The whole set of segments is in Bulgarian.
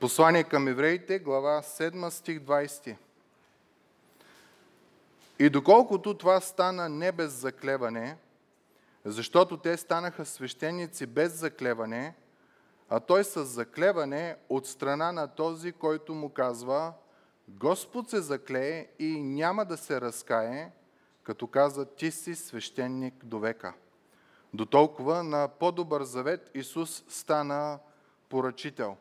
Послание към евреите, глава 7, стих 20. И доколкото това стана не без заклеване, защото те станаха свещеници без заклеване, а той с заклеване от страна на този, който му казва Господ се заклее и няма да се разкае, като каза ти си свещеник до века. До толкова на по-добър завет Исус стана поръчител.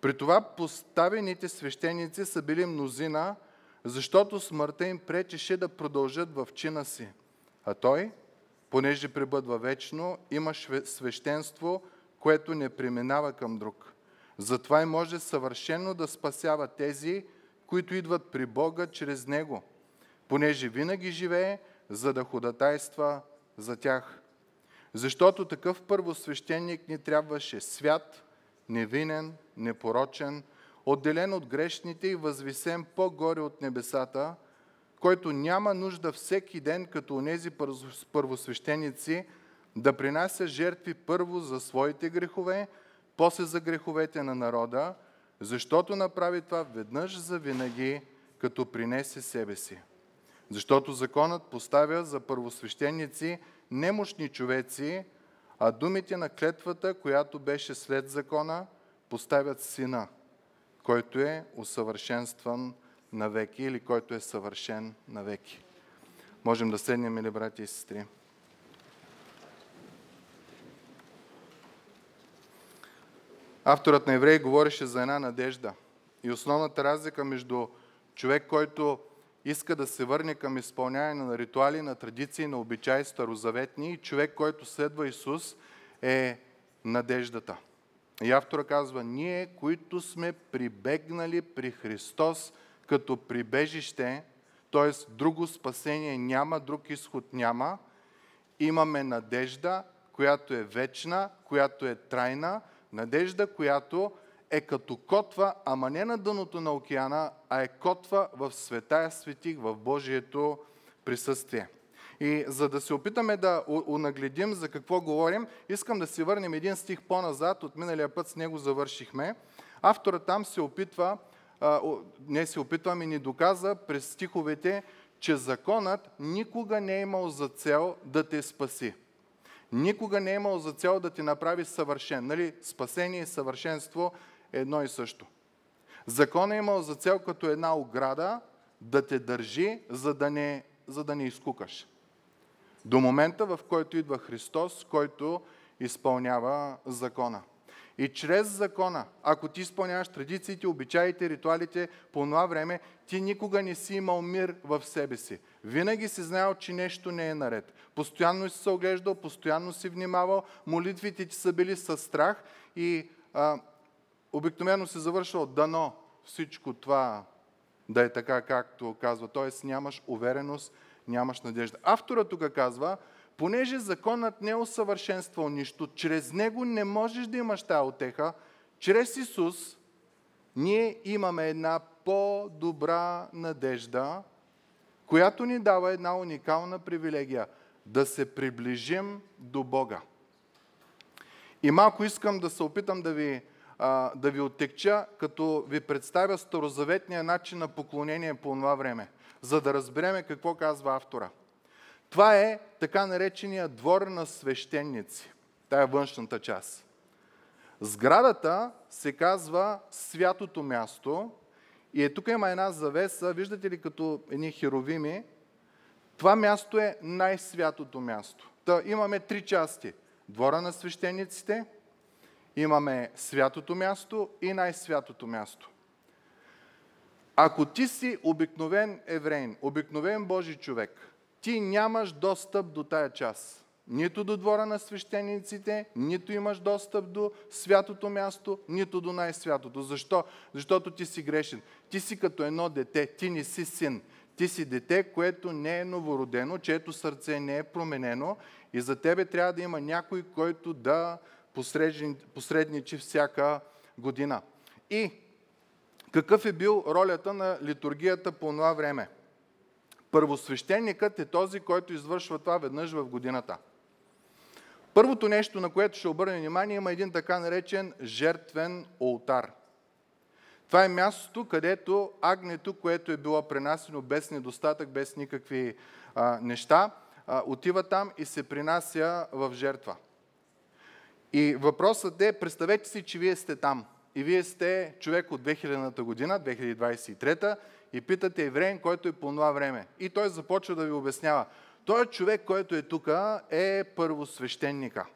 При това поставените свещеници са били мнозина, защото смъртта им пречеше да продължат в чина си. А той, понеже пребъдва вечно, има свещенство, което не преминава към друг. Затова и може съвършено да спасява тези, които идват при Бога чрез Него, понеже винаги живее, за да ходатайства за тях. Защото такъв първосвещеник ни трябваше свят, невинен, непорочен, отделен от грешните и възвисен по-горе от небесата, който няма нужда всеки ден, като онези първосвещеници, да принася жертви първо за своите грехове, после за греховете на народа, защото направи това веднъж за винаги, като принесе себе си. Защото законът поставя за първосвещеници немощни човеци, а думите на клетвата, която беше след закона, поставят сина, който е усъвършенстван навеки или който е съвършен навеки. Можем да седнем или брати и сестри? Авторът на Евреи говореше за една надежда. И основната разлика между човек, който иска да се върне към изпълняване на ритуали, на традиции, на обичаи старозаветни и човек, който следва Исус, е надеждата. И автора казва, ние, които сме прибегнали при Христос като прибежище, т.е. друго спасение няма, друг изход няма, имаме надежда, която е вечна, която е трайна, надежда, която е като котва, ама не на дъното на океана, а е котва в светая светих, в Божието присъствие. И за да се опитаме да унагледим за какво говорим, искам да си върнем един стих по-назад, от миналия път с него завършихме. Авторът там се опитва, не се опитва, ми ни доказа през стиховете, че законът никога не е имал за цел да те спаси. Никога не е имал за цел да ти направи съвършен. Нали? Спасение и съвършенство едно и също. Закон е имал за цел като една ограда да те държи, за да не, за да не изкукаш. До момента, в който идва Христос, който изпълнява закона. И чрез закона, ако ти изпълняваш традициите, обичаите, ритуалите по това време, ти никога не си имал мир в себе си. Винаги си знаел, че нещо не е наред. Постоянно си се оглеждал, постоянно си внимавал, молитвите ти са били със страх и а, обикновено се завършва дано всичко това да е така, както казва. Т.е. нямаш увереност, нямаш надежда. Автора тук казва, понеже законът не е усъвършенствал нищо, чрез него не можеш да имаш тази отеха, чрез Исус ние имаме една по-добра надежда, която ни дава една уникална привилегия да се приближим до Бога. И малко искам да се опитам да ви, а, да ви оттекча, като ви представя старозаветния начин на поклонение по това време, за да разбереме какво казва автора. Това е така наречения двор на свещеници. Тая е външната част. Сградата се казва святото място и е, тук има една завеса, виждате ли като едни херовими, това място е най-святото място. Та имаме три части. Двора на свещениците, имаме святото място и най-святото място. Ако ти си обикновен еврейн, обикновен Божий човек, ти нямаш достъп до тая част. Нито до двора на свещениците, нито имаш достъп до святото място, нито до най-святото. Защо? Защото ти си грешен. Ти си като едно дете, ти не си син. Ти си дете, което не е новородено, чието сърце не е променено и за тебе трябва да има някой, който да посредничи всяка година. И какъв е бил ролята на литургията по това време? Първосвещеникът е този, който извършва това веднъж в годината. Първото нещо, на което ще обърнем внимание, има един така наречен жертвен олтар. Това е мястото, където агнето, което е било пренасено без недостатък, без никакви а, неща, а, отива там и се принася в жертва. И въпросът е, представете си, че вие сте там. И вие сте човек от 2000-та година, 2023 и питате евреин, който е по това време. И той започва да ви обяснява. Той човек, който е тук, е първосвещеника.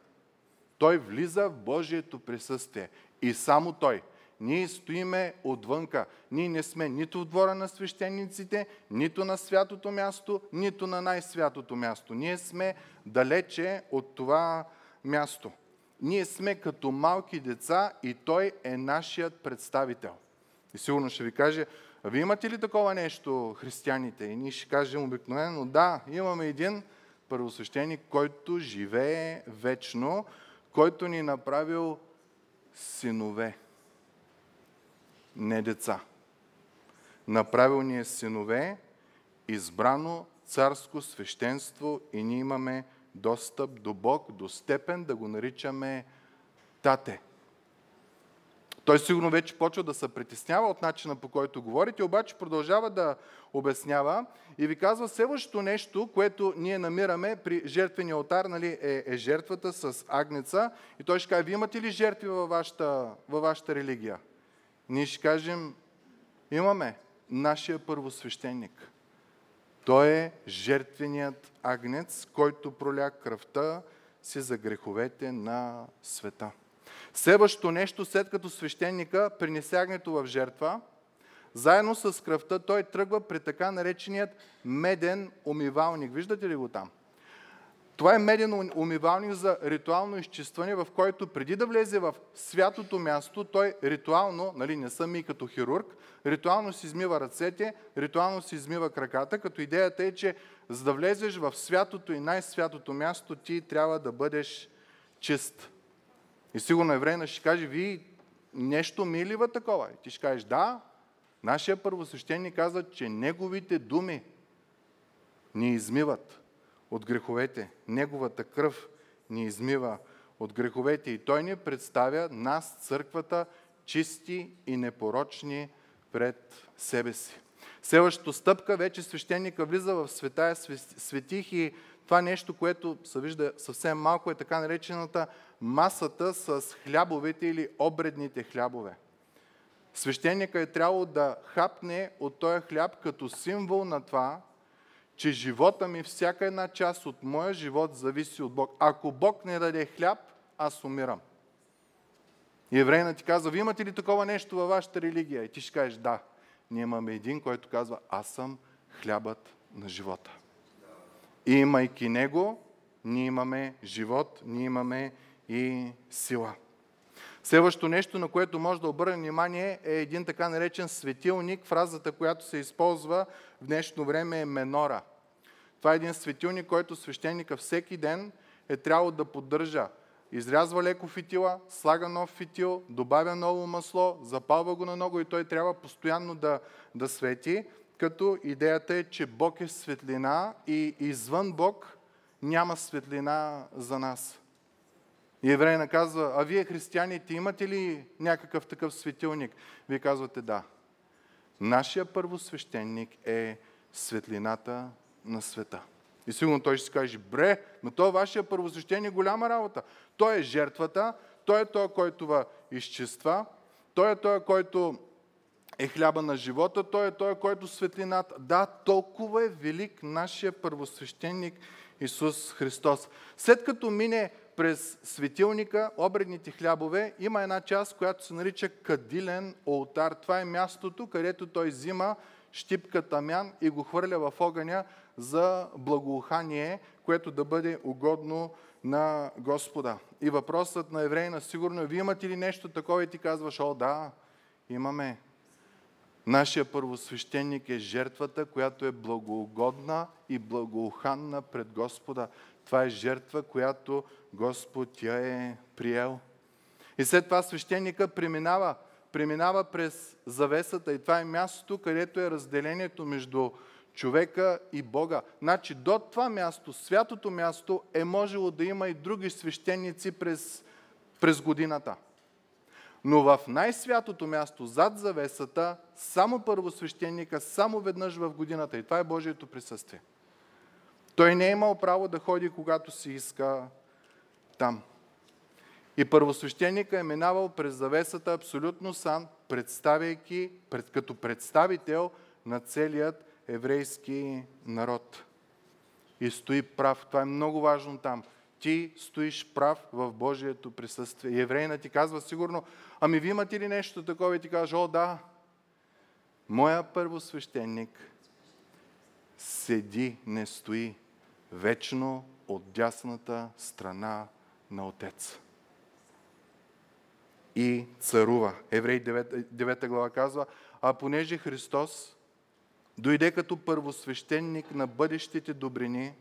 Той влиза в Божието присъствие. И само той. Ние стоиме отвънка. Ние не сме нито в двора на свещениците, нито на святото място, нито на най-святото място. Ние сме далече от това място. Ние сме като малки деца и той е нашият представител. И сигурно ще ви каже, а вие имате ли такова нещо, християните? И ние ще кажем обикновено, да, имаме един първосвещеник, който живее вечно, който ни е направил синове, не деца. Направил ни е синове, избрано царско свещенство и ние имаме достъп до Бог, до степен да го наричаме тате. Той сигурно вече почва да се притеснява от начина по който говорите, обаче продължава да обяснява и ви казва следващото нещо, което ние намираме при жертвения алтар, нали, е, е жертвата с агнеца. И той ще каже, вие имате ли жертви във вашата, във вашата религия? Ние ще кажем, имаме нашия първосвещеник. Той е жертвеният агнец, който проля кръвта си за греховете на света. Следващото нещо, след като свещеника принесе агнето в жертва, заедно с кръвта той тръгва при така нареченият меден умивалник. Виждате ли го там? Това е меден умивалник за ритуално изчистване, в който преди да влезе в святото място, той ритуално, нали, не съм и като хирург, ритуално си измива ръцете, ритуално си измива краката, като идеята е, че за да влезеш в святото и най-святото място, ти трябва да бъдеш чист. И сигурно еврейна ще каже, вие нещо милива такова? И ти ще кажеш, да, нашия първосвещеник каза, че неговите думи ни измиват от греховете. Неговата кръв ни измива от греховете. И той ни представя нас, църквата, чисти и непорочни пред себе си. Следващата стъпка, вече свещеника влиза в светая светих и това нещо, което се вижда съвсем малко, е така наречената масата с хлябовете или обредните хлябове. Свещеника е трябвало да хапне от този хляб като символ на това, че живота ми, всяка една част от моя живот зависи от Бог. Ако Бог не даде хляб, аз умирам. И еврейна ти казва, вие имате ли такова нещо във вашата религия? И ти ще кажеш, да. Ние имаме един, който казва, аз съм хлябът на живота. И имайки него, ние имаме живот, ние имаме и сила. Следващото нещо, на което може да обърнем внимание, е един така наречен светилник. Фразата, която се използва в днешно време е менора. Това е един светилник, който свещеника всеки ден е трябвало да поддържа. Изрязва леко фитила, слага нов фитил, добавя ново масло, запалва го на много и той трябва постоянно да, да свети, като идеята е, че Бог е светлина и извън Бог няма светлина за нас. И евреина казва, а вие християните имате ли някакъв такъв светилник? Вие казвате да. Нашия първосвещеник е светлината на света. И сигурно той ще си каже, бре, но то вашия първосвещеник е голяма работа. Той е жертвата, той е той, който ва изчиства, той е той, който е хляба на живота, той е той, който светлината. Да, толкова е велик нашия първосвещеник Исус Христос. След като мине през светилника, обредните хлябове, има една част, която се нарича кадилен олтар. Това е мястото, където той взима щипка тамян и го хвърля в огъня за благоухание, което да бъде угодно на Господа. И въпросът на евреина сигурно е, вие имате ли нещо такова и ти казваш, о да, имаме. Нашия първосвещеник е жертвата, която е благоугодна и благоуханна пред Господа. Това е жертва, която Господ я е приел. И след това свещеника преминава, преминава през завесата и това е мястото, където е разделението между човека и Бога. Значи до това място, святото място, е можело да има и други свещеници през, през годината. Но в най-святото място, зад завесата, само първосвещеника, само веднъж в годината. И това е Божието присъствие. Той не е имал право да ходи, когато си иска там. И първосвещеника е минавал през завесата абсолютно сам, представяйки, пред, като представител на целият еврейски народ. И стои прав. Това е много важно там. Ти стоиш прав в Божието присъствие. И еврейна ти казва сигурно, ами ви имате ли нещо такова? И ти кажеш, о да, моя първосвещеник седи, не стои, вечно от дясната страна на Отец. И царува. Еврей 9, 9 глава казва, а понеже Христос дойде като първосвещеник на бъдещите добрини,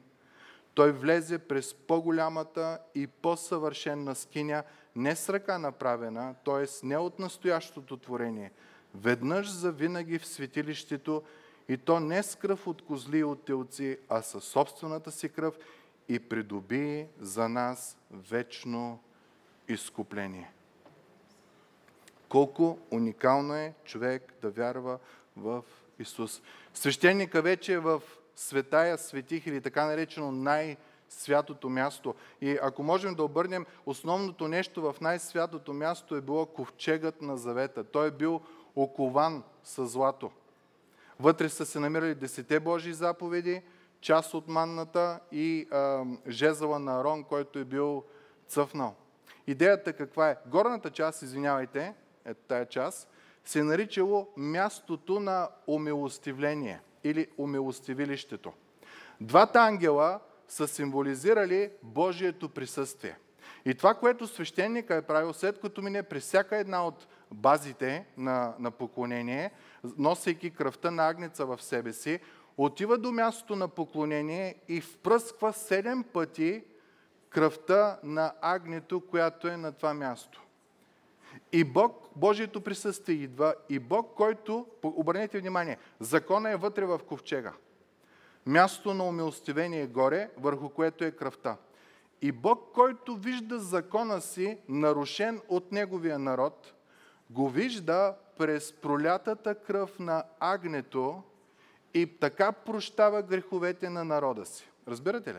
той влезе през по-голямата и по-съвършенна скиня, не с ръка направена, т.е. не от настоящото творение, веднъж за винаги в светилището и то не с кръв от козли и от телци, а със собствената си кръв и придоби за нас вечно изкупление. Колко уникално е човек да вярва в Исус. Свещеника вече е в светая светих или така наречено най-святото място. И ако можем да обърнем, основното нещо в най-святото място е било ковчегът на завета. Той е бил окован с злато. Вътре са се намирали десете Божии заповеди, част от манната и а, жезъла на Арон, който е бил цъфнал. Идеята каква е? Горната част, извинявайте, е тая част, се е наричало мястото на умилостивление или умилостивилището. Двата ангела са символизирали Божието присъствие. И това, което свещеника е правил, след като мине през всяка една от базите на, на поклонение, носейки кръвта на агнеца в себе си, отива до мястото на поклонение и впръсква седем пъти кръвта на агнето, която е на това място. И Бог, Божието присъствие идва, и Бог, който, обърнете внимание, закона е вътре в ковчега. Място на умилостивение горе, върху което е кръвта. И Бог, който вижда закона си, нарушен от неговия народ, го вижда през пролятата кръв на агнето и така прощава греховете на народа си. Разбирате ли?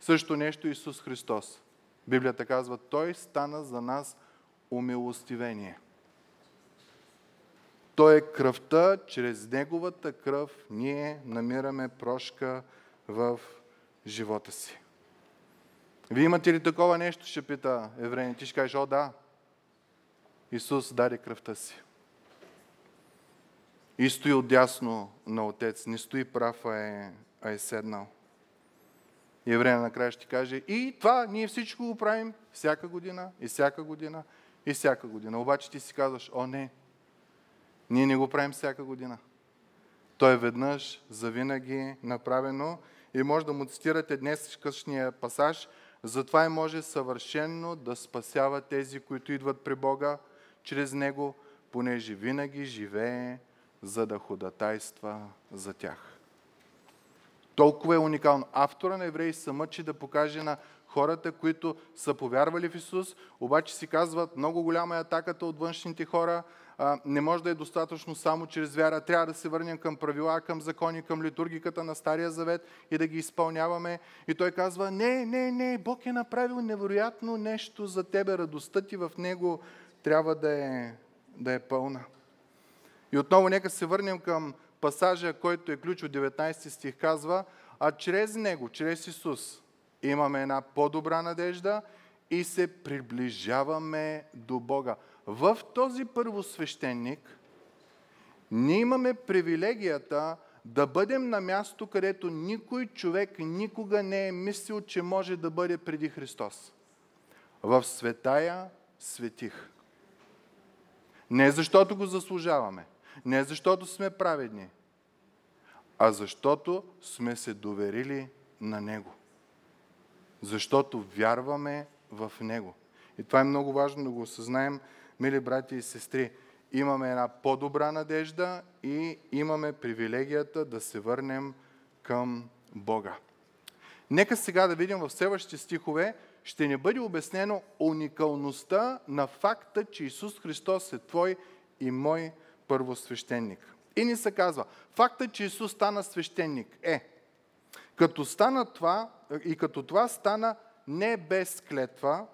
Също нещо Исус Христос. Библията казва, Той стана за нас умилостивение. Той е кръвта, чрез Неговата кръв ние намираме прошка в живота си. Вие имате ли такова нещо, ще пита евреин. Ти ще кажеш, о да, Исус даде кръвта си. И стои отдясно на Отец. Не стои прав, а е, а е седнал. И еврея накрая ще каже, и това ние всичко го правим всяка година, и всяка година, и всяка година. Обаче ти си казваш, о не, ние не го правим всяка година. Той е веднъж, завинаги направено и може да му цитирате днес късния пасаж, затова и може съвършенно да спасява тези, които идват при Бога чрез Него, понеже винаги живее, за да ходатайства за тях. Толкова е уникално. Автора на Евреи се мъчи да покаже на хората, които са повярвали в Исус, обаче си казват, много голяма е атаката от външните хора, не може да е достатъчно само чрез вяра. Трябва да се върнем към правила, към закони, към литургиката на Стария Завет и да ги изпълняваме. И той казва, не, не, не, Бог е направил невероятно нещо за тебе. Радостта ти в Него трябва да е, да е пълна. И отново нека се върнем към пасажа, който е ключ от 19 стих, казва, а чрез Него, чрез Исус, имаме една по-добра надежда и се приближаваме до Бога. В този първосвещеник ние имаме привилегията да бъдем на място, където никой човек никога не е мислил, че може да бъде преди Христос. В светая светих. Не защото го заслужаваме, не защото сме праведни, а защото сме се доверили на Него защото вярваме в Него. И това е много важно да го осъзнаем, мили брати и сестри. Имаме една по-добра надежда и имаме привилегията да се върнем към Бога. Нека сега да видим в следващите стихове ще ни бъде обяснено уникалността на факта, че Исус Христос е Твой и мой първосвещеник. И ни се казва, факта, че Исус стана свещеник е, като стана това, и като това стана не без клетва,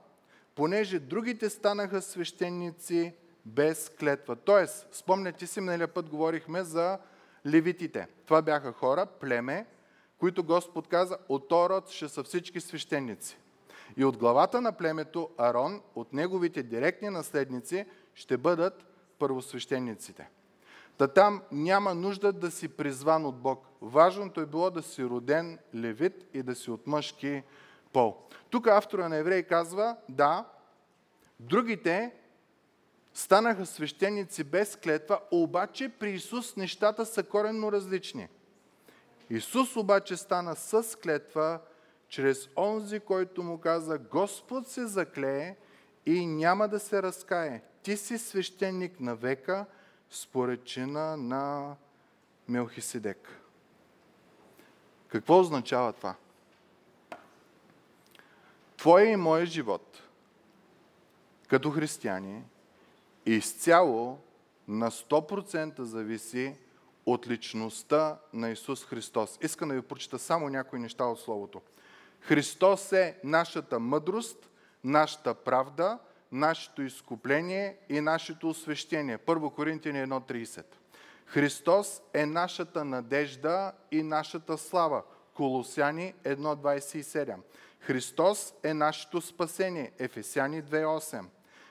понеже другите станаха свещеници без клетва. Тоест, спомняте си, миналия път говорихме за левитите. Това бяха хора, племе, които Господ каза, от род ще са всички свещеници. И от главата на племето Арон, от неговите директни наследници, ще бъдат първосвещениците. Та там няма нужда да си призван от Бог. Важното е било да си роден левит и да си от мъжки пол. Тук автора на Евреи казва, да, другите станаха свещеници без клетва, обаче при Исус нещата са коренно различни. Исус обаче стана с клетва, чрез онзи, който му каза, Господ се заклее и няма да се разкае. Ти си свещеник на века, според чина на Мелхиседек. Какво означава това? Твоя и моя живот като християни изцяло на 100% зависи от личността на Исус Христос. Искам да ви прочита само някои неща от Словото. Христос е нашата мъдрост, нашата правда, нашето изкупление и нашето освещение. 1 Коринтияни 1.30. Христос е нашата надежда и нашата слава. Колосяни 1.27. Христос е нашето спасение. Ефесяни 2.8.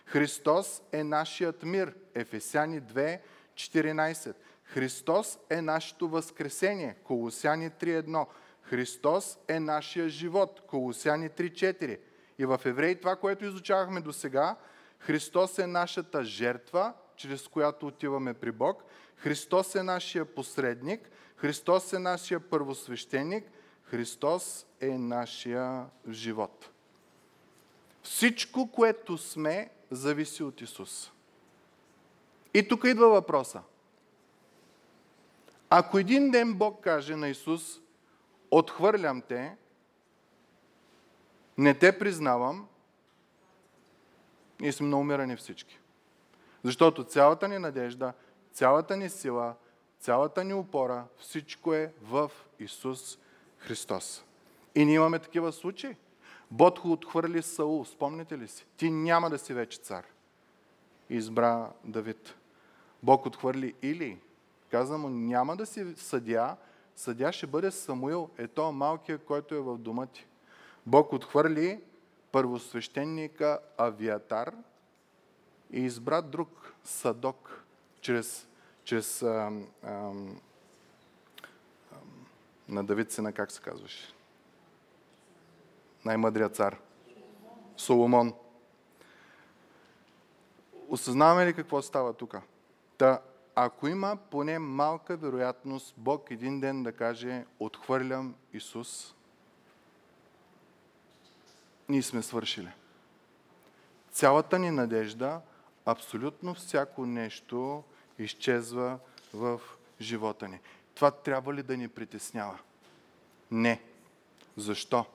Христос е нашият мир. Ефесяни 2.14. Христос е нашето възкресение. Колосяни 3.1. Христос е нашия живот. Колосяни 3.4. И в Евреи това, което изучавахме до сега, Христос е нашата жертва, чрез която отиваме при Бог. Христос е нашия посредник. Христос е нашия първосвещеник. Христос е нашия живот. Всичко, което сме, зависи от Исус. И тук идва въпроса. Ако един ден Бог каже на Исус, отхвърлям те, не те признавам, ние сме наумирани всички. Защото цялата ни надежда, цялата ни сила, цялата ни опора, всичко е в Исус Христос. И ние имаме такива случаи. Ботхо отхвърли Саул, спомните ли си? Ти няма да си вече цар. Избра Давид. Бог отхвърли Или. Каза му, няма да си съдя, съдя ще бъде Самуил, е то малкият, който е в дома ти. Бог отхвърли първосвещеника Авиатар и избра друг Садок чрез, чрез ам, ам, на Давид сина, как се казваше? Най-мъдрият цар. Соломон. Осъзнаваме ли какво става тук? Та, ако има поне малка вероятност Бог един ден да каже отхвърлям Исус, ние сме свършили. Цялата ни надежда, абсолютно всяко нещо изчезва в живота ни. Това трябва ли да ни притеснява? Не. Защо?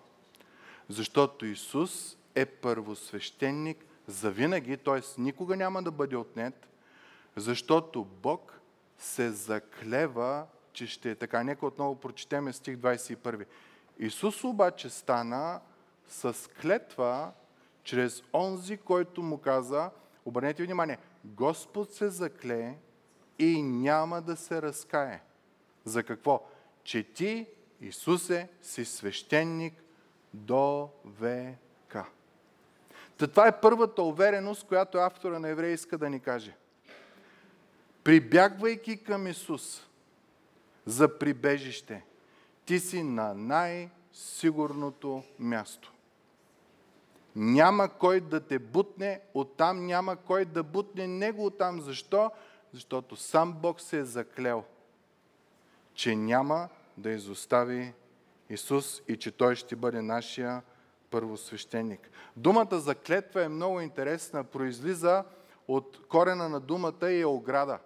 Защото Исус е първосвещеник за винаги, т.е. никога няма да бъде отнет, защото Бог се заклева, че ще е така. Нека отново прочетеме стих 21. Исус обаче стана с клетва чрез онзи, който му каза, обърнете внимание, Господ се закле и няма да се разкае. За какво? Че ти, Исусе, си свещеник до века. Та това е първата увереност, която автора на Евреи иска да ни каже. Прибягвайки към Исус за прибежище, ти си на най-сигурното място. Няма кой да те бутне оттам, няма кой да бутне него оттам. Защо? Защото сам Бог се е заклел, че няма да изостави Исус и че Той ще бъде нашия първосвещеник. Думата за клетва е много интересна, произлиза от корена на думата и е ограда.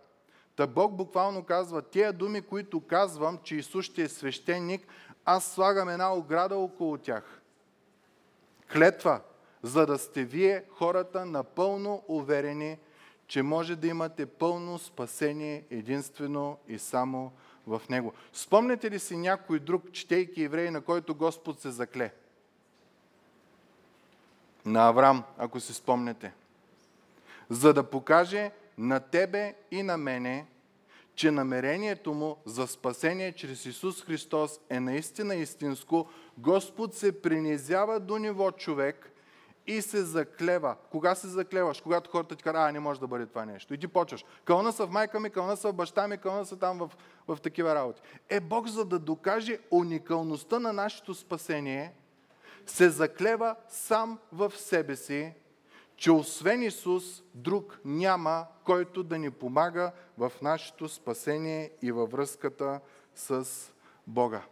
Та Бог буквално казва, тия думи, които казвам, че Исус ще е свещеник, аз слагам една ограда около тях. Клетва за да сте вие хората напълно уверени, че може да имате пълно спасение единствено и само в Него. Спомняте ли си някой друг, четейки евреи, на който Господ се закле? На Авраам, ако си спомняте. За да покаже на тебе и на мене, че намерението му за спасение чрез Исус Христос е наистина истинско, Господ се принизява до ниво човек и се заклева. Кога се заклеваш? Когато хората ти кажат, а, не може да бъде това нещо. И ти почваш. Кълна са в майка ми, кълна са в баща ми, кълна са там в, в такива работи. Е, Бог, за да докаже уникалността на нашето спасение, се заклева сам в себе си, че освен Исус, друг няма, който да ни помага в нашето спасение и във връзката с Бога.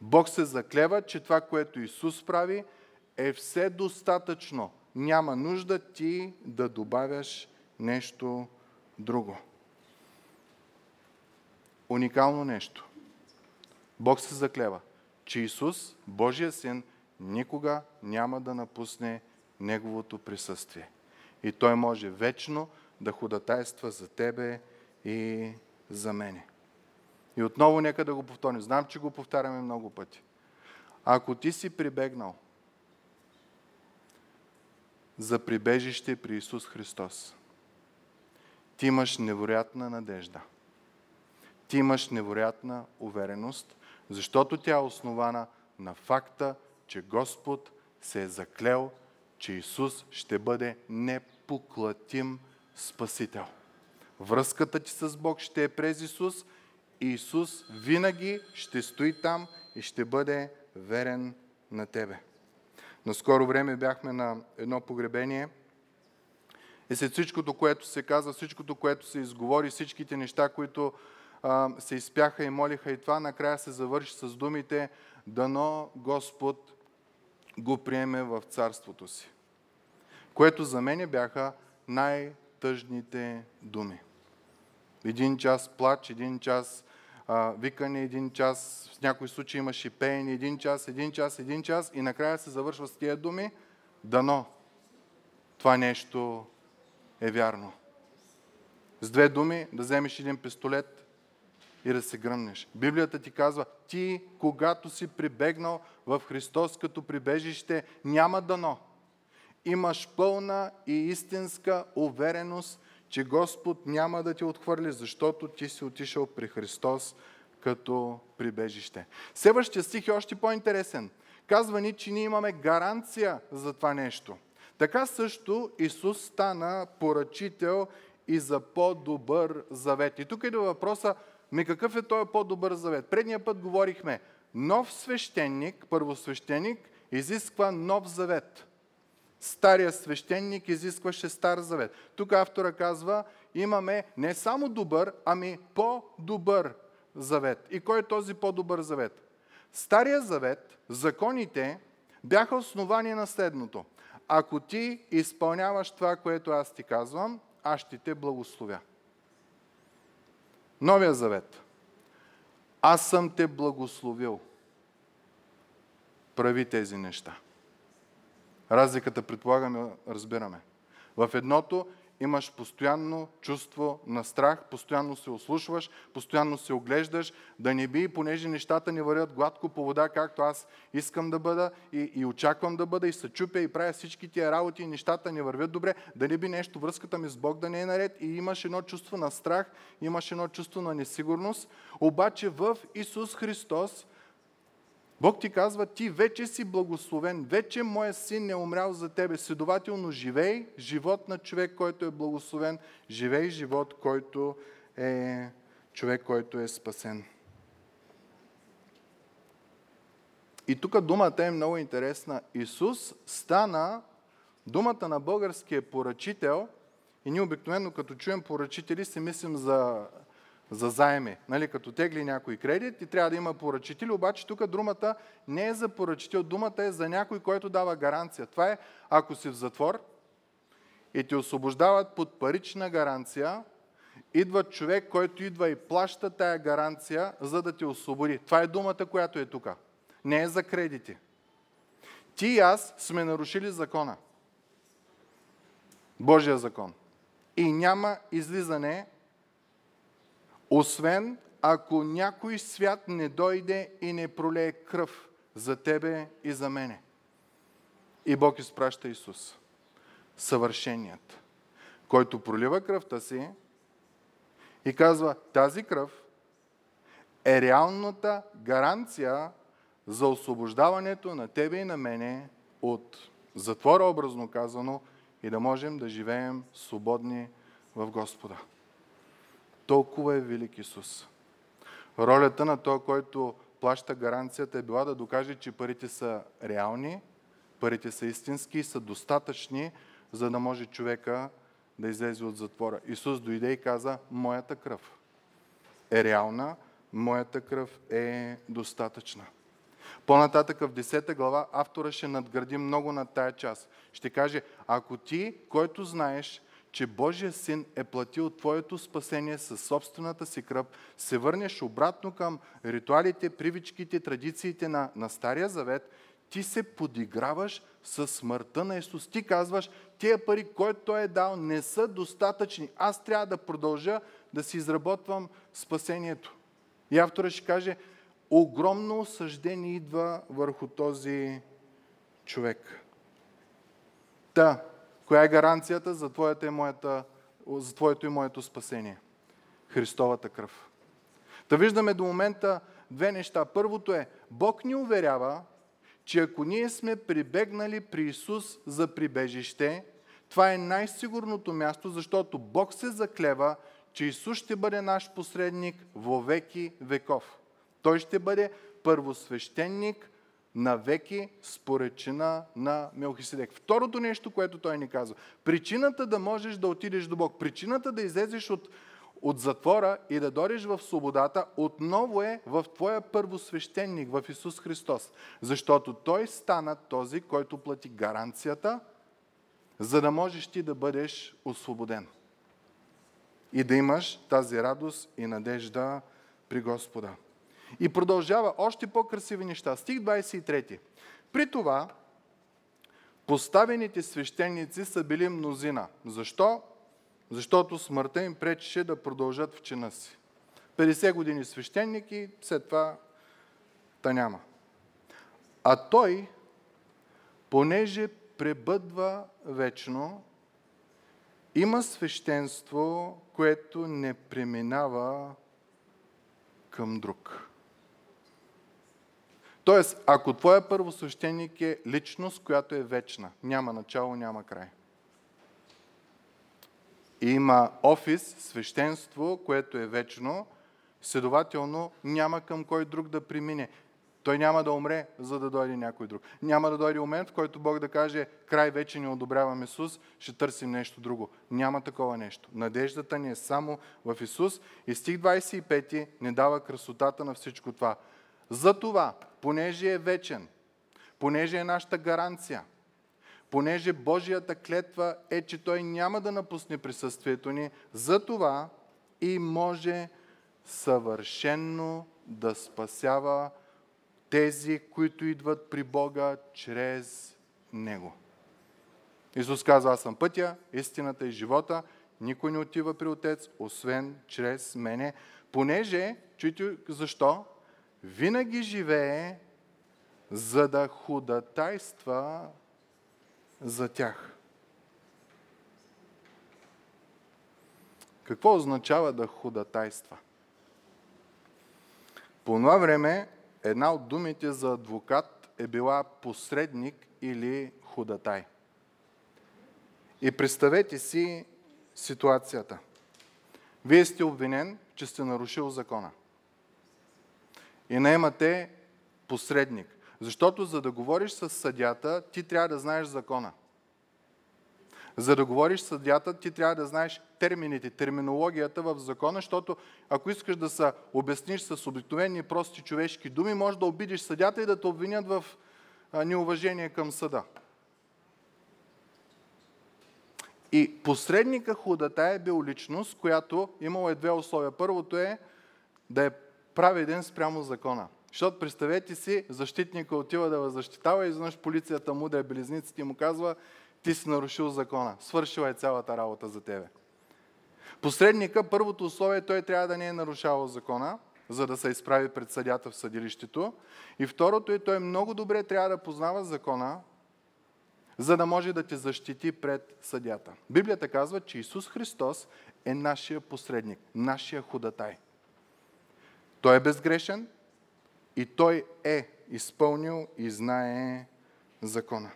Бог се заклева, че това, което Исус прави, е все достатъчно. Няма нужда ти да добавяш нещо друго. Уникално нещо. Бог се заклева, че Исус, Божия син, никога няма да напусне Неговото присъствие. И Той може вечно да ходатайства за тебе и за мене. И отново нека да го повторим. Знам, че го повтаряме много пъти. Ако ти си прибегнал за прибежище при Исус Христос, ти имаш невероятна надежда. Ти имаш невероятна увереност, защото тя е основана на факта, че Господ се е заклел, че Исус ще бъде непоклатим Спасител. Връзката ти с Бог ще е през Исус и Исус винаги ще стои там и ще бъде верен на тебе. На скоро време бяхме на едно погребение и след всичкото, което се каза, всичкото, което се изговори, всичките неща, които а, се изпяха и молиха и това, накрая се завърши с думите Дано Господ го приеме в царството си. Което за мен бяха най-тъжните думи. Един час плач, един час а, викане, един час, в някои случаи имаше пеене, един час, един час, един час и накрая се завършва с тия думи, дано това нещо е вярно. С две думи да вземеш един пистолет и да се гръмнеш. Библията ти казва, ти, когато си прибегнал в Христос като прибежище, няма дано. Имаш пълна и истинска увереност, че Господ няма да ти отхвърли, защото ти си отишъл при Христос като прибежище. Следващия стих е още по-интересен. Казва ни, че ние имаме гаранция за това нещо. Така също Исус стана поръчител и за по-добър завет. И тук е въпроса, ми какъв е този по-добър завет? Предния път говорихме, нов свещеник, първосвещеник, изисква нов завет. Стария свещеник изискваше стар завет. Тук автора казва, имаме не само добър, ами по-добър завет. И кой е този по-добър завет? Стария завет, законите, бяха основани на следното. Ако ти изпълняваш това, което аз ти казвам, аз ще те благословя. Новия завет. Аз съм те благословил. Прави тези неща. Разликата, предполагаме, разбираме. В едното имаш постоянно чувство на страх, постоянно се ослушваш, постоянно се оглеждаш, да не би, понеже нещата не вървят гладко по вода, както аз искам да бъда и, и очаквам да бъда и се чупя и правя всички тия работи и нещата не вървят добре, да не би нещо, връзката ми с Бог да не е наред и имаш едно чувство на страх, имаш едно чувство на несигурност, обаче в Исус Христос Бог ти казва, ти вече си благословен, вече моя син е умрял за тебе. Следователно, живей живот на човек, който е благословен, живей живот, който е човек, който е спасен. И тук думата е много интересна. Исус стана думата на българския поръчител, и ние обикновено като чуем поръчители си мислим за за заеми. Нали, като тегли някой кредит и трябва да има поръчители, обаче тук думата не е за поръчител, думата е за някой, който дава гаранция. Това е, ако си в затвор и те освобождават под парична гаранция, идва човек, който идва и плаща тая гаранция, за да те освободи. Това е думата, която е тук. Не е за кредити. ти и аз сме нарушили закона. Божия закон. И няма излизане, освен ако някой свят не дойде и не пролее кръв за тебе и за мене. И Бог изпраща Исус, съвършеният, който пролива кръвта си и казва, тази кръв е реалната гаранция за освобождаването на тебе и на мене от затвора, образно казано, и да можем да живеем свободни в Господа. Толкова е велик Исус. Ролята на този, който плаща гаранцията е била да докаже, че парите са реални, парите са истински и са достатъчни, за да може човека да излезе от затвора. Исус дойде и каза, моята кръв е реална, моята кръв е достатъчна. По-нататък в 10 глава автора ще надгради много на тая част. Ще каже, ако ти, който знаеш, че Божия син е платил твоето спасение със собствената си кръв, се върнеш обратно към ритуалите, привичките, традициите на, на Стария Завет, ти се подиграваш с смъртта на Исус. Ти казваш, тия пари, които Той е дал, не са достатъчни. Аз трябва да продължа да си изработвам спасението. И автора ще каже, огромно осъждение идва върху този човек. Та, коя е гаранцията за, твоята и моята, за твоето и моето спасение? Христовата кръв. Та виждаме до момента две неща. Първото е, Бог ни уверява, че ако ние сме прибегнали при Исус за прибежище, това е най-сигурното място, защото Бог се заклева, че Исус ще бъде наш посредник во веки веков. Той ще бъде първосвещеник на веки според чина на Мелхиседек. Второто нещо, което той ни казва. Причината да можеш да отидеш до Бог, причината да излезеш от, от затвора и да дориш в свободата, отново е в твоя първосвещеник, в Исус Христос. Защото Той стана този, който плати гаранцията, за да можеш ти да бъдеш освободен. И да имаш тази радост и надежда при Господа. И продължава още по-красиви неща. Стих 23. При това поставените свещеници са били мнозина. Защо? Защото смъртта им пречеше да продължат в чина си. 50 години свещеники, след това та няма. А той, понеже пребъдва вечно, има свещенство, което не преминава към друг. Тоест, ако твоя първосвещеник е личност, която е вечна, няма начало, няма край. Има офис, свещенство, което е вечно, следователно няма към кой друг да премине. Той няма да умре, за да дойде някой друг. Няма да дойде момент, в който Бог да каже, край вече не одобрявам Исус, ще търсим нещо друго. Няма такова нещо. Надеждата ни е само в Исус. И стих 25 не дава красотата на всичко това. Затова, понеже е вечен, понеже е нашата гаранция, понеже Божията клетва е, че Той няма да напусне присъствието ни, затова и може съвършенно да спасява тези, които идват при Бога чрез Него. Исус казва, аз съм пътя, истината и живота, никой не отива при Отец, освен чрез мене, понеже, чуйте защо, винаги живее, за да худатайства за тях. Какво означава да худатайства? По това време една от думите за адвокат е била посредник или худатай. И представете си ситуацията. Вие сте обвинен, че сте нарушил закона – и наемате посредник. Защото за да говориш с съдята, ти трябва да знаеш закона. За да говориш с съдята, ти трябва да знаеш термините, терминологията в закона, защото ако искаш да се обясниш с обикновени прости човешки думи, може да обидиш съдята и да те обвинят в неуважение към съда. И посредника худата е бил личност, която имала е две условия. Първото е да е праведен спрямо закона. Защото представете си, защитника отива да защитава и изведнъж полицията му да е близниците и му казва, ти си нарушил закона. Свършила е цялата работа за тебе. Посредника, първото условие, той трябва да не е нарушавал закона, за да се изправи пред съдята в съдилището. И второто е, той много добре трябва да познава закона, за да може да те защити пред съдята. Библията казва, че Исус Христос е нашия посредник, нашия ходатай. Той е безгрешен и той е изпълнил и знае закона.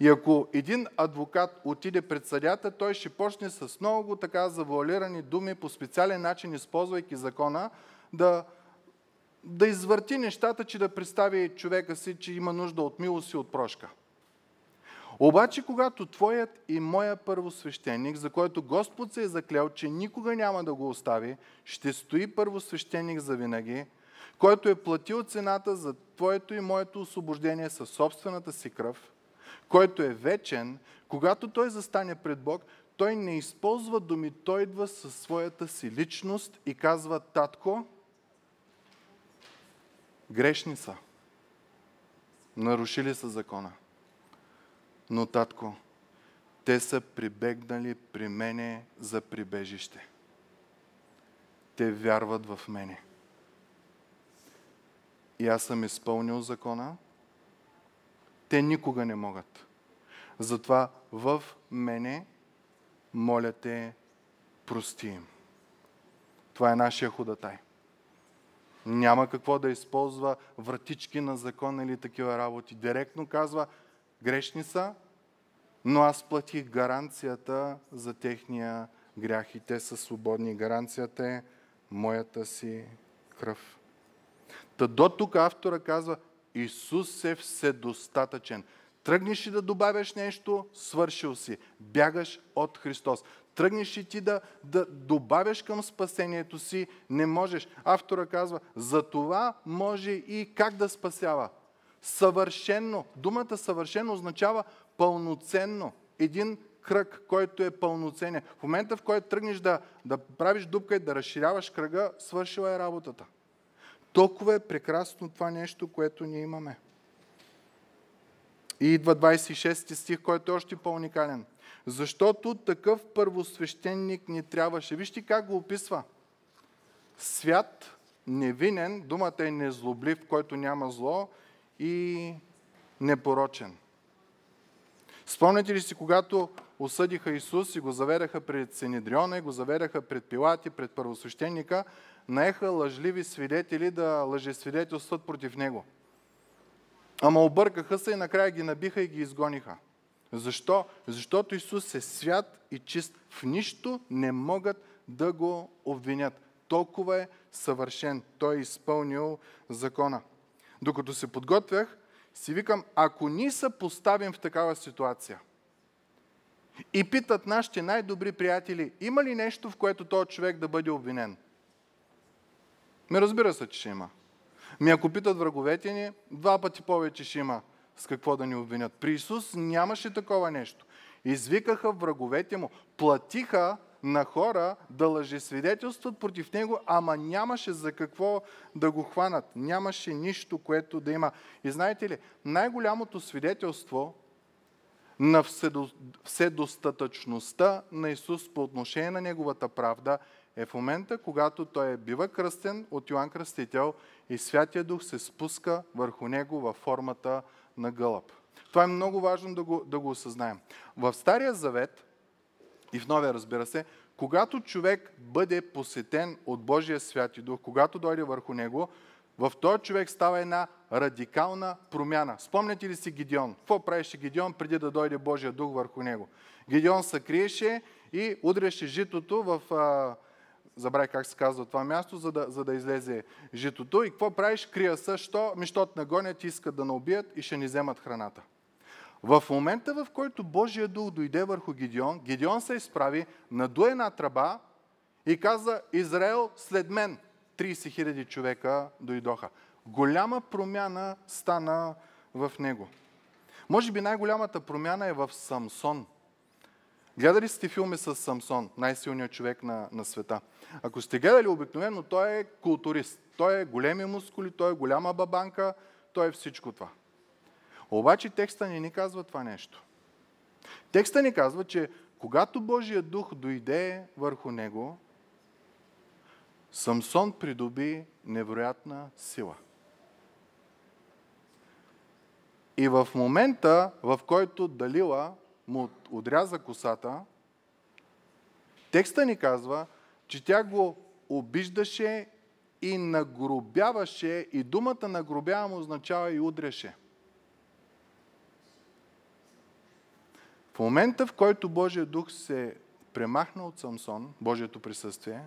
И ако един адвокат отиде пред съдята, той ще почне с много така завуалирани думи по специален начин, използвайки закона, да, да извърти нещата, че да представи човека си, че има нужда от милост и от прошка. Обаче, когато твоят и моя първосвещеник, за който Господ се е заклел, че никога няма да го остави, ще стои първосвещеник за винаги, който е платил цената за твоето и моето освобождение със собствената си кръв, който е вечен, когато той застане пред Бог, той не използва думи, той идва със своята си личност и казва, татко, грешни са, нарушили са закона. Но, татко, те са прибегнали при мене за прибежище. Те вярват в мене. И аз съм изпълнил закона. Те никога не могат. Затова в мене, моля те, прости им. Това е нашия ходатай. Няма какво да използва вратички на закон или такива работи. Директно казва, грешни са, но аз платих гаранцията за техния грях и те са свободни. Гаранцията е моята си кръв. Та до тук автора казва, Исус е вседостатъчен. Тръгнеш и да добавяш нещо, свършил си. Бягаш от Христос. Тръгнеш и ти да, да добавяш към спасението си, не можеш. Автора казва, за това може и как да спасява. Съвършенно. Думата съвършено означава пълноценно. Един кръг, който е пълноценен. В момента, в който тръгнеш да, да правиш дупка и да разширяваш кръга, свършила е работата. Толкова е прекрасно това нещо, което ние имаме. И идва 26 стих, който е още по-уникален. Защото такъв първосвещеник ни трябваше. Вижте как го описва. Свят, невинен, думата е незлоблив, който няма зло и непорочен. Спомняте ли си, когато осъдиха Исус и го заведаха пред Синедриона и го заведаха пред Пилати, пред първосвещеника, наеха лъжливи свидетели да лъжесвидетелстват против него. Ама объркаха се и накрая ги набиха и ги изгониха. Защо? Защото Исус е свят и чист. В нищо не могат да го обвинят. Толкова е съвършен. Той е изпълнил закона. Докато се подготвях, си викам, ако ни се поставим в такава ситуация и питат нашите най-добри приятели, има ли нещо, в което този човек да бъде обвинен? Ме разбира се, че ще има. Ми ако питат враговете ни, два пъти повече ще има с какво да ни обвинят. При Исус нямаше такова нещо. Извикаха враговете му, платиха на хора да лъжесвидетелстват против него, ама нямаше за какво да го хванат. Нямаше нищо, което да има. И знаете ли, най-голямото свидетелство на вседостатъчността на Исус по отношение на Неговата правда е в момента, когато Той е бива кръстен от Йоанн Кръстител и Святия Дух се спуска върху Него във формата на гълъб. Това е много важно да го, да го осъзнаем. В Стария Завет и в Новия, разбира се, когато човек бъде посетен от Божия Святи Дух, когато дойде върху него, в този човек става една радикална промяна. Спомняте ли си Гидеон? Какво правеше Гидеон преди да дойде Божия дух върху него? Гидеон се криеше и удряше житото в... А, забравих как се казва това място, за да, за да излезе житото. И какво правиш? Крия също, мищот нагонят, искат да наубият и ще ни вземат храната. В момента, в който Божия дух дойде върху Гидеон, Гидеон се изправи, наду една тръба и каза, Израел след мен. 30 000 човека дойдоха. Голяма промяна стана в него. Може би най-голямата промяна е в Самсон. Гледали сте филми с Самсон, най-силният човек на, на света? Ако сте гледали обикновено, той е културист. Той е големи мускули, той е голяма бабанка, той е всичко това. Обаче текста не ни казва това нещо. Текста ни казва, че когато Божия дух дойде върху него, Самсон придоби невероятна сила. И в момента, в който Далила му отряза косата, текста ни казва, че тя го обиждаше и нагробяваше, и думата нагробявам означава и удряше. В момента, в който Божия дух се премахна от Самсон, Божието присъствие,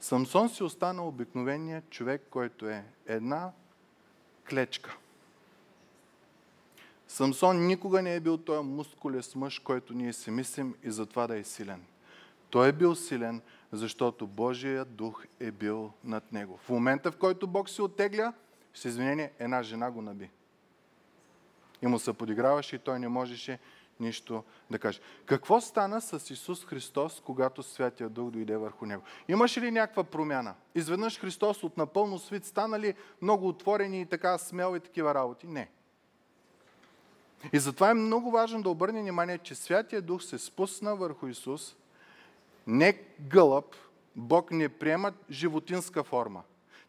Самсон си остана обикновения човек, който е една клечка. Самсон никога не е бил този мускулес мъж, който ние си мислим и затова да е силен. Той е бил силен, защото Божия дух е бил над него. В момента, в който Бог се оттегля, с извинение, една жена го наби. И му се подиграваше и той не можеше нищо да каже. Какво стана с Исус Христос, когато Святия Дух дойде върху Него? Имаше ли някаква промяна? Изведнъж Христос от напълно свит стана ли много отворени и така смел и такива работи? Не. И затова е много важно да обърне внимание, че Святия Дух се спусна върху Исус, не гълъб, Бог не приема животинска форма.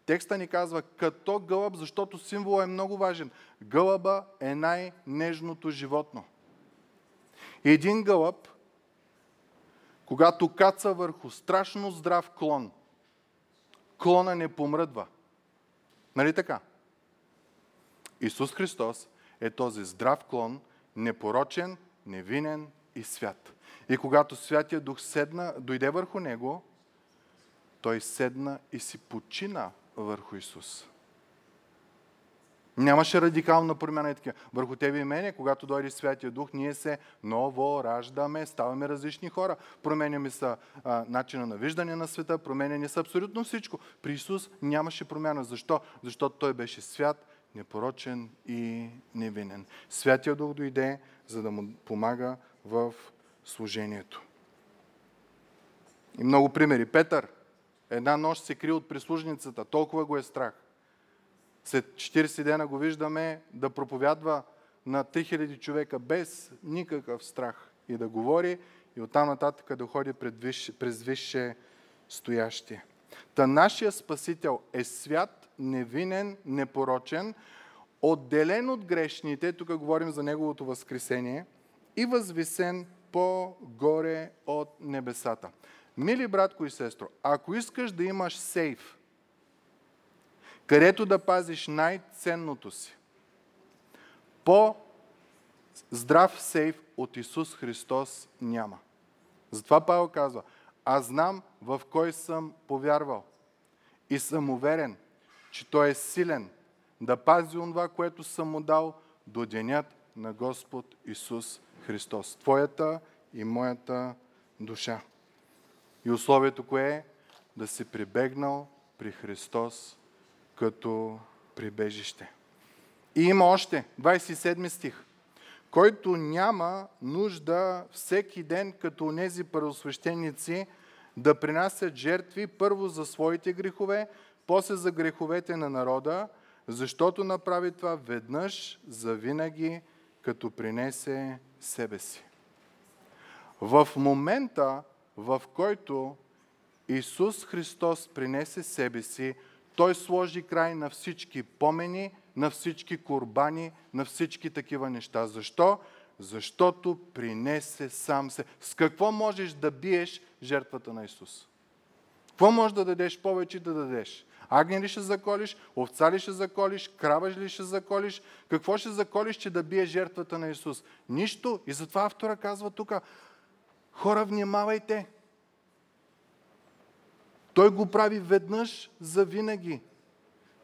Текста ни казва като гълъб, защото символ е много важен. Гълъба е най-нежното животно. Един гълъб, когато каца върху страшно здрав клон, клона не помръдва. Нали така? Исус Христос е този здрав клон, непорочен, невинен и свят. И когато Святия Дух седна, дойде върху него, той седна и си почина върху Исус. Нямаше радикална промяна и такива. Върху тебе и мене, когато дойде Святия Дух, ние се ново раждаме, ставаме различни хора. Променяме са а, начина на виждане на света, променяме са абсолютно всичко. При Исус нямаше промяна. Защо? Защото Той беше свят, непорочен и невинен. Святия Дух дойде, за да му помага в служението. И много примери. Петър, една нощ се крие от прислужницата, толкова го е страх. След 40 дена го виждаме да проповядва на 3000 човека без никакъв страх и да говори и оттам нататък да ходи през висше стоящи. Та нашия Спасител е свят, невинен, непорочен, отделен от грешните, тук говорим за Неговото възкресение, и възвисен по-горе от небесата. Мили братко и сестро, ако искаш да имаш сейф, където да пазиш най-ценното си. По-здрав сейф от Исус Христос няма. Затова Павел казва, аз знам в кой съм повярвал и съм уверен, че Той е силен да пази онова, което съм му дал до денят на Господ Исус Христос. Твоята и моята душа. И условието кое е? Да си прибегнал при Христос като прибежище. И има още, 27 стих, който няма нужда всеки ден, като нези първосвещеници, да принасят жертви първо за своите грехове, после за греховете на народа, защото направи това веднъж за винаги, като принесе себе си. В момента, в който Исус Христос принесе себе си, той сложи край на всички помени, на всички курбани, на всички такива неща. Защо? Защото принесе сам се. С какво можеш да биеш жертвата на Исус? Какво можеш да дадеш повече да дадеш? Агни ли ще заколиш? Овца ли ще заколиш? Крава ли ще заколиш? Какво ще заколиш, че да бие жертвата на Исус? Нищо. И затова автора казва тук, хора, внимавайте. Той го прави веднъж за винаги,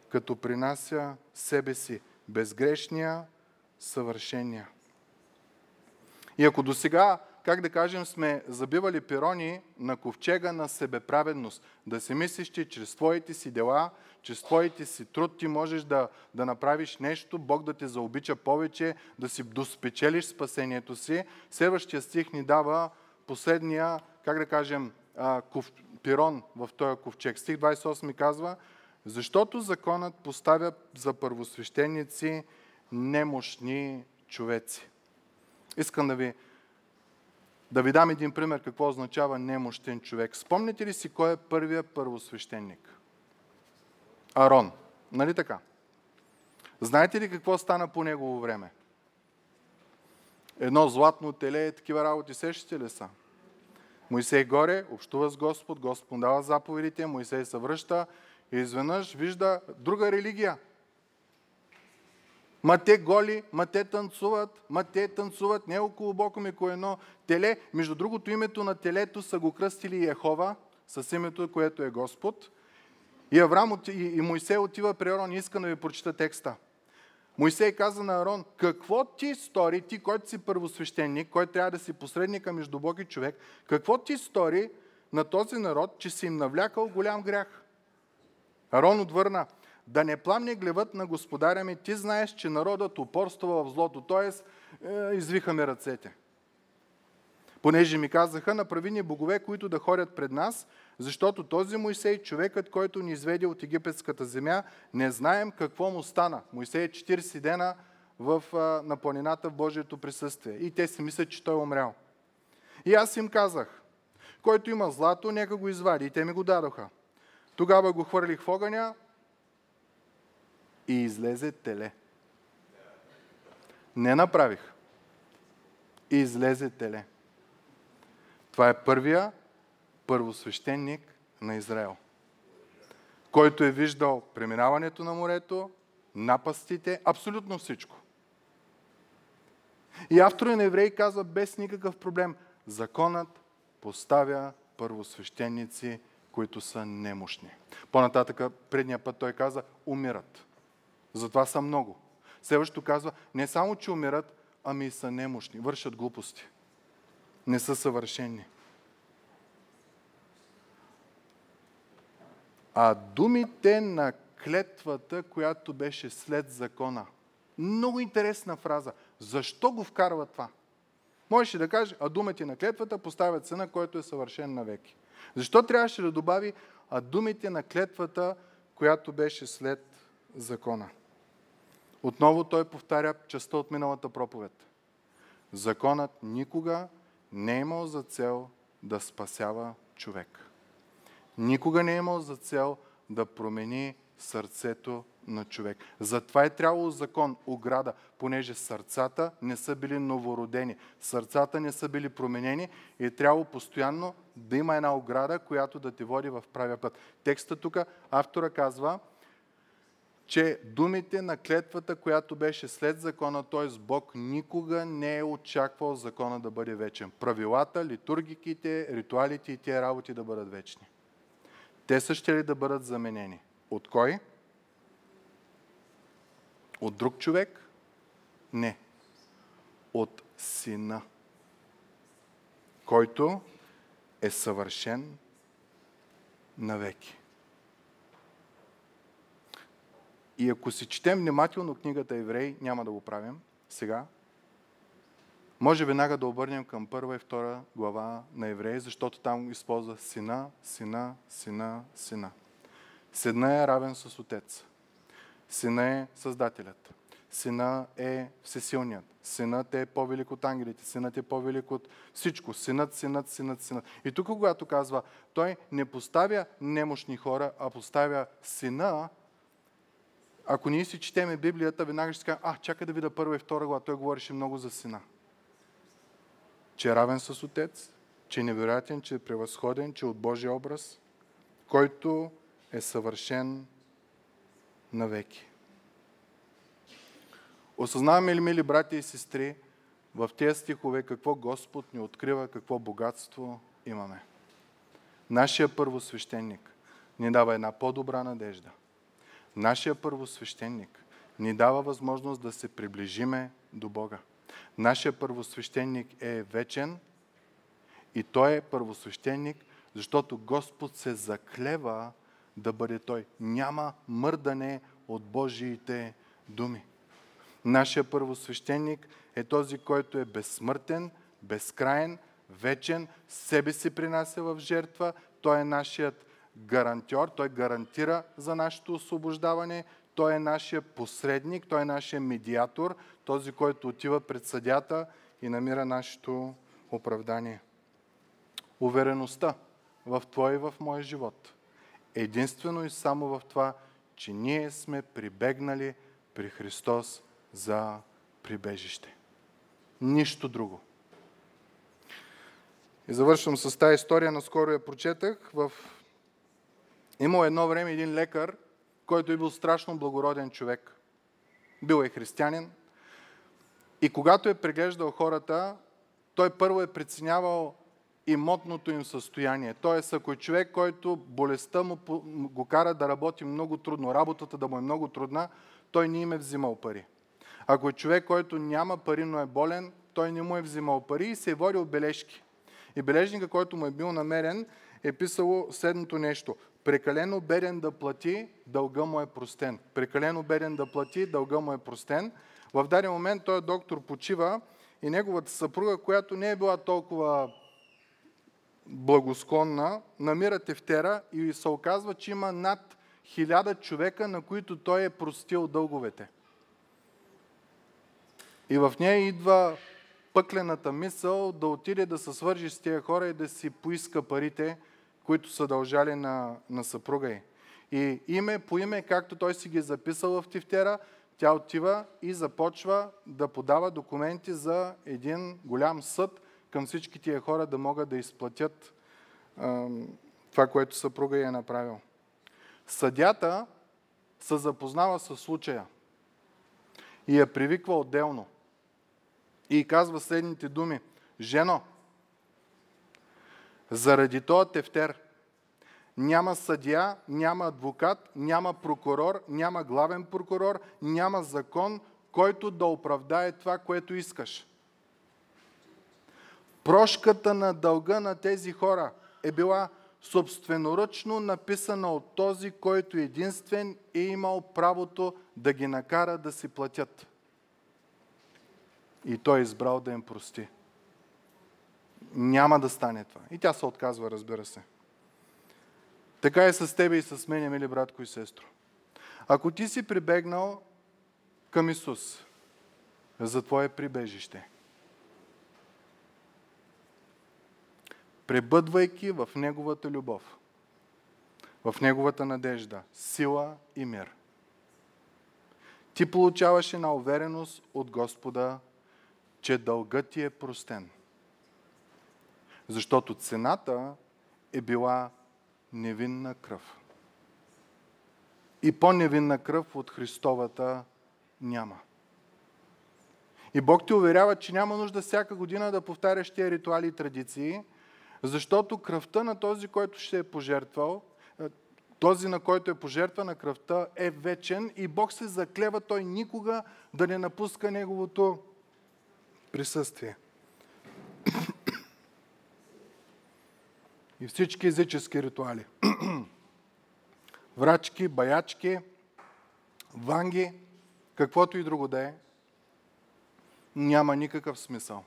като принася себе си, безгрешния, съвършения. И ако до сега, как да кажем, сме забивали пирони на ковчега на себеправедност, да си мислиш, че чрез твоите си дела, чрез твоите си труд ти можеш да, да направиш нещо, Бог да те заобича повече, да си доспечелиш спасението си, следващия стих ни дава последния, как да кажем, кув, пирон в този ковчег. Стих 28 казва, защото законът поставя за първосвещеници немощни човеци. Искам да ви, да ви дам един пример какво означава немощен човек. Спомните ли си кой е първият първосвещеник? Арон. Нали така? Знаете ли какво стана по негово време? Едно златно теле, такива работи, сещате ли са? Моисей горе, общува с Господ, Господ дава заповедите, Моисей се връща и изведнъж вижда друга религия. Ма те голи, ма те танцуват, ма те танцуват, не около бока ми кое едно теле. Между другото името на телето са го кръстили Ехова, с името, което е Господ. И, Авраам, и, Моисей отива при Арон и иска да ви прочита текста. Моисей каза на Арон, какво ти стори, ти, който си първосвещеник, който трябва да си посредника между Бог и човек, какво ти стори на този народ, че си им навлякал голям грях? Арон отвърна, да не пламне глевът на господаря ми, ти знаеш, че народът упорства в злото, т.е. извихаме ръцете. Понеже ми казаха, направи ни богове, които да ходят пред нас, защото този Моисей, човекът, който ни изведе от египетската земя, не знаем какво му стана. Моисей е 40 дена в, на планината в Божието присъствие. И те си мислят, че той е умрял. И аз им казах, който има злато, нека го извади. И те ми го дадоха. Тогава го хвърлих в огъня и излезе теле. Не направих. Излезе теле. Това е първия първосвещеник на Израел, който е виждал преминаването на морето, напастите, абсолютно всичко. И автора на Евреи казва без никакъв проблем, законът поставя първосвещеници, които са немощни. По-нататъка, предния път той каза, умират. Затова са много. Следващото казва, не само, че умират, ами и са немощни, вършат глупости. Не са съвършени. А думите на клетвата, която беше след закона. Много интересна фраза. Защо го вкарва това? Можеше да каже, а думите на клетвата поставят сина, който е съвършен навеки. Защо трябваше да добави, а думите на клетвата, която беше след закона? Отново той повтаря частта от миналата проповед. Законът никога не е имал за цел да спасява човек никога не е имал за цел да промени сърцето на човек. Затова е трябвало закон, ограда, понеже сърцата не са били новородени, сърцата не са били променени и е трябвало постоянно да има една ограда, която да те води в правия път. Текста тук автора казва, че думите на клетвата, която беше след закона, т.е. Бог никога не е очаквал закона да бъде вечен. Правилата, литургиките, ритуалите и тия работи да бъдат вечни. Те са ще ли да бъдат заменени? От кой? От друг човек? Не. От сина, който е съвършен навеки. И ако си четем внимателно книгата Еврей, няма да го правим сега, може веднага да обърнем към първа и втора глава на Евреи, защото там използва сина, сина, сина, сина. Сина е равен с отец. Сина е Създателят. Сина е всесилният. Синът е по-велик от ангелите. Синът е по-велик от всичко. Синът, синът, синът, синът. И тук, когато казва, той не поставя немощни хора, а поставя сина, ако ние си четеме Библията, веднага ще кажа, а, чакай да видя първа и втора глава. Той говореше много за сина че е равен с Отец, че е невероятен, че е превъзходен, че е от Божия образ, който е съвършен навеки. Осъзнаваме ли, мили брати и сестри, в тези стихове какво Господ ни открива, какво богатство имаме. Нашия първосвещеник ни дава една по-добра надежда. Нашия първосвещеник ни дава възможност да се приближиме до Бога. Нашия първосвещеник е вечен и той е първосвещеник, защото Господ се заклева да бъде той. Няма мърдане от Божиите думи. Нашия първосвещеник е този, който е безсмъртен, безкраен, вечен, себе си принася в жертва, Той е нашият гарантьор, Той гарантира за нашето освобождаване, Той е нашия посредник, Той е нашия медиатор, този, който отива пред съдята и намира нашето оправдание. Увереността в Твой и в моя живот. Единствено и само в това, че ние сме прибегнали при Христос за прибежище. Нищо друго. И завършвам с тази история, наскоро я прочетах. В... Имал едно време един лекар, който е бил страшно благороден човек. Бил е християнин. И когато е преглеждал хората, той първо е преценявал имотното им състояние. Тоест, ако е човек, който болестта му го кара да работи много трудно, работата да му е много трудна, той не им е взимал пари. Ако е човек, който няма пари, но е болен, той не му е взимал пари и се е водил бележки. И бележника, който му е бил намерен, е писало следното нещо. Прекалено беден да плати, дълга му е простен. Прекалено беден да плати, дълга му е простен. В даден момент той доктор почива и неговата съпруга, която не е била толкова благосклонна, намира тефтера и се оказва, че има над хиляда човека, на които той е простил дълговете. И в нея идва пъклената мисъл да отиде да се свържи с тия хора и да си поиска парите, които са дължали на, на съпруга й. И име по име, както той си ги е записал в тефтера, тя отива и започва да подава документи за един голям съд към всички тия хора да могат да изплатят а, това, което съпруга й е направил. Съдята се запознава с случая и я привиква отделно. И казва следните думи. Жено, заради този тефтер няма съдия, няма адвокат, няма прокурор, няма главен прокурор, няма закон, който да оправдае това, което искаш. Прошката на дълга на тези хора е била собственоръчно написана от този, който единствен е имал правото да ги накара да си платят. И той е избрал да им прости. Няма да стане това. И тя се отказва, разбира се. Така е с тебе и с мен, мили братко и сестро. Ако ти си прибегнал към Исус за твое прибежище, пребъдвайки в Неговата любов, в Неговата надежда, сила и мир. Ти получаваш една увереност от Господа, че дългът ти е простен. Защото цената е била невинна кръв. И по-невинна кръв от Христовата няма. И Бог ти уверява, че няма нужда всяка година да повтаряш тия ритуали и традиции, защото кръвта на този, който ще е пожертвал, е, този, на който е пожертвана кръвта, е вечен и Бог се заклева той никога да не напуска неговото присъствие. И всички езически ритуали. Врачки, баячки, ванги, каквото и друго да е, няма никакъв смисъл.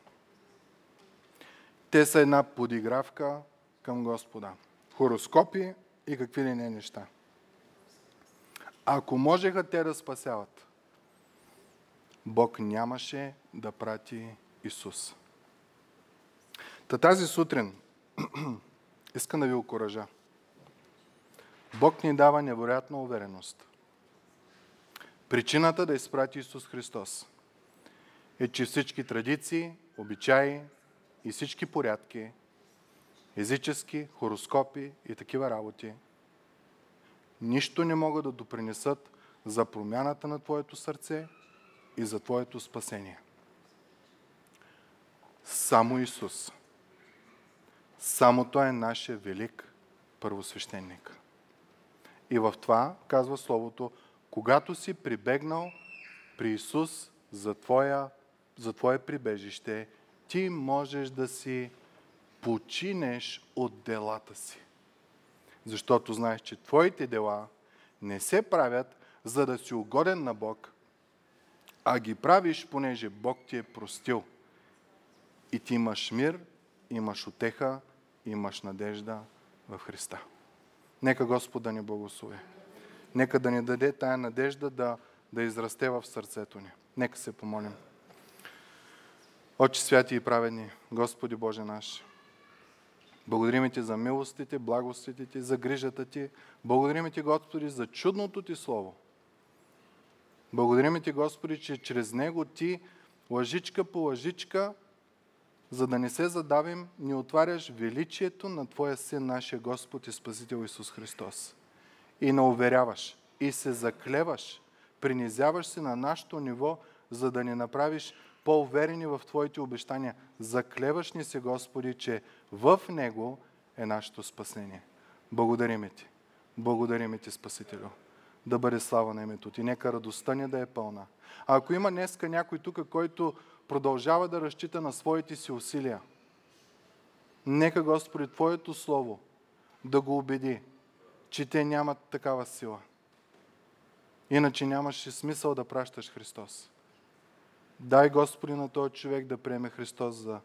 Те са една подигравка към Господа. Хороскопи и какви ли не неща. Ако можеха те да спасяват, Бог нямаше да прати Исус. Та тази сутрин искам да ви окоръжа. Бог ни дава невероятна увереност. Причината да изпрати Исус Христос е, че всички традиции, обичаи, и всички порядки, езически, хороскопи и такива работи, нищо не могат да допринесат за промяната на Твоето сърце и за Твоето спасение. Само Исус. Само Той е нашия велик първосвещеник. И в това, казва Словото, когато си прибегнал при Исус за, твоя, за Твое прибежище ти можеш да си починеш от делата си. Защото знаеш, че твоите дела не се правят, за да си угоден на Бог, а ги правиш, понеже Бог ти е простил. И ти имаш мир имаш отеха, имаш надежда в Христа. Нека Господ да ни благослови. Нека да ни даде тая надежда да, да израсте в сърцето ни. Нека се помолим. Отче святи и праведни, Господи Боже наш, благодарим Ти за милостите, благостите Ти, за грижата Ти. Благодарим Ти, Господи, за чудното Ти Слово. Благодарим Ти, Господи, че чрез него Ти лъжичка по лъжичка, за да не се задавим, ни отваряш величието на Твоя Син, нашия Господ и Спасител Исус Христос. И не уверяваш, и се заклеваш, принизяваш се на нашето ниво, за да ни направиш по-уверени в Твоите обещания. Заклеваш ни се, Господи, че в Него е нашето спасение. Благодариме Ти. Благодариме Ти, Спасителю. Да бъде слава на името Ти. Нека радостта ни да е пълна. А ако има днеска някой тук, който продължава да разчита на своите си усилия, нека, Господи, Твоето Слово да го убеди, че те нямат такава сила. Иначе нямаше смисъл да пращаш Христос. Дай, Господи, на този човек да приеме Христос за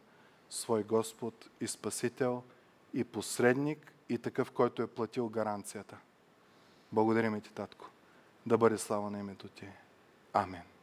свой Господ и Спасител и посредник и такъв, който е платил гаранцията. Благодарим ти, Татко. Да бъде слава на името Ти. Амин.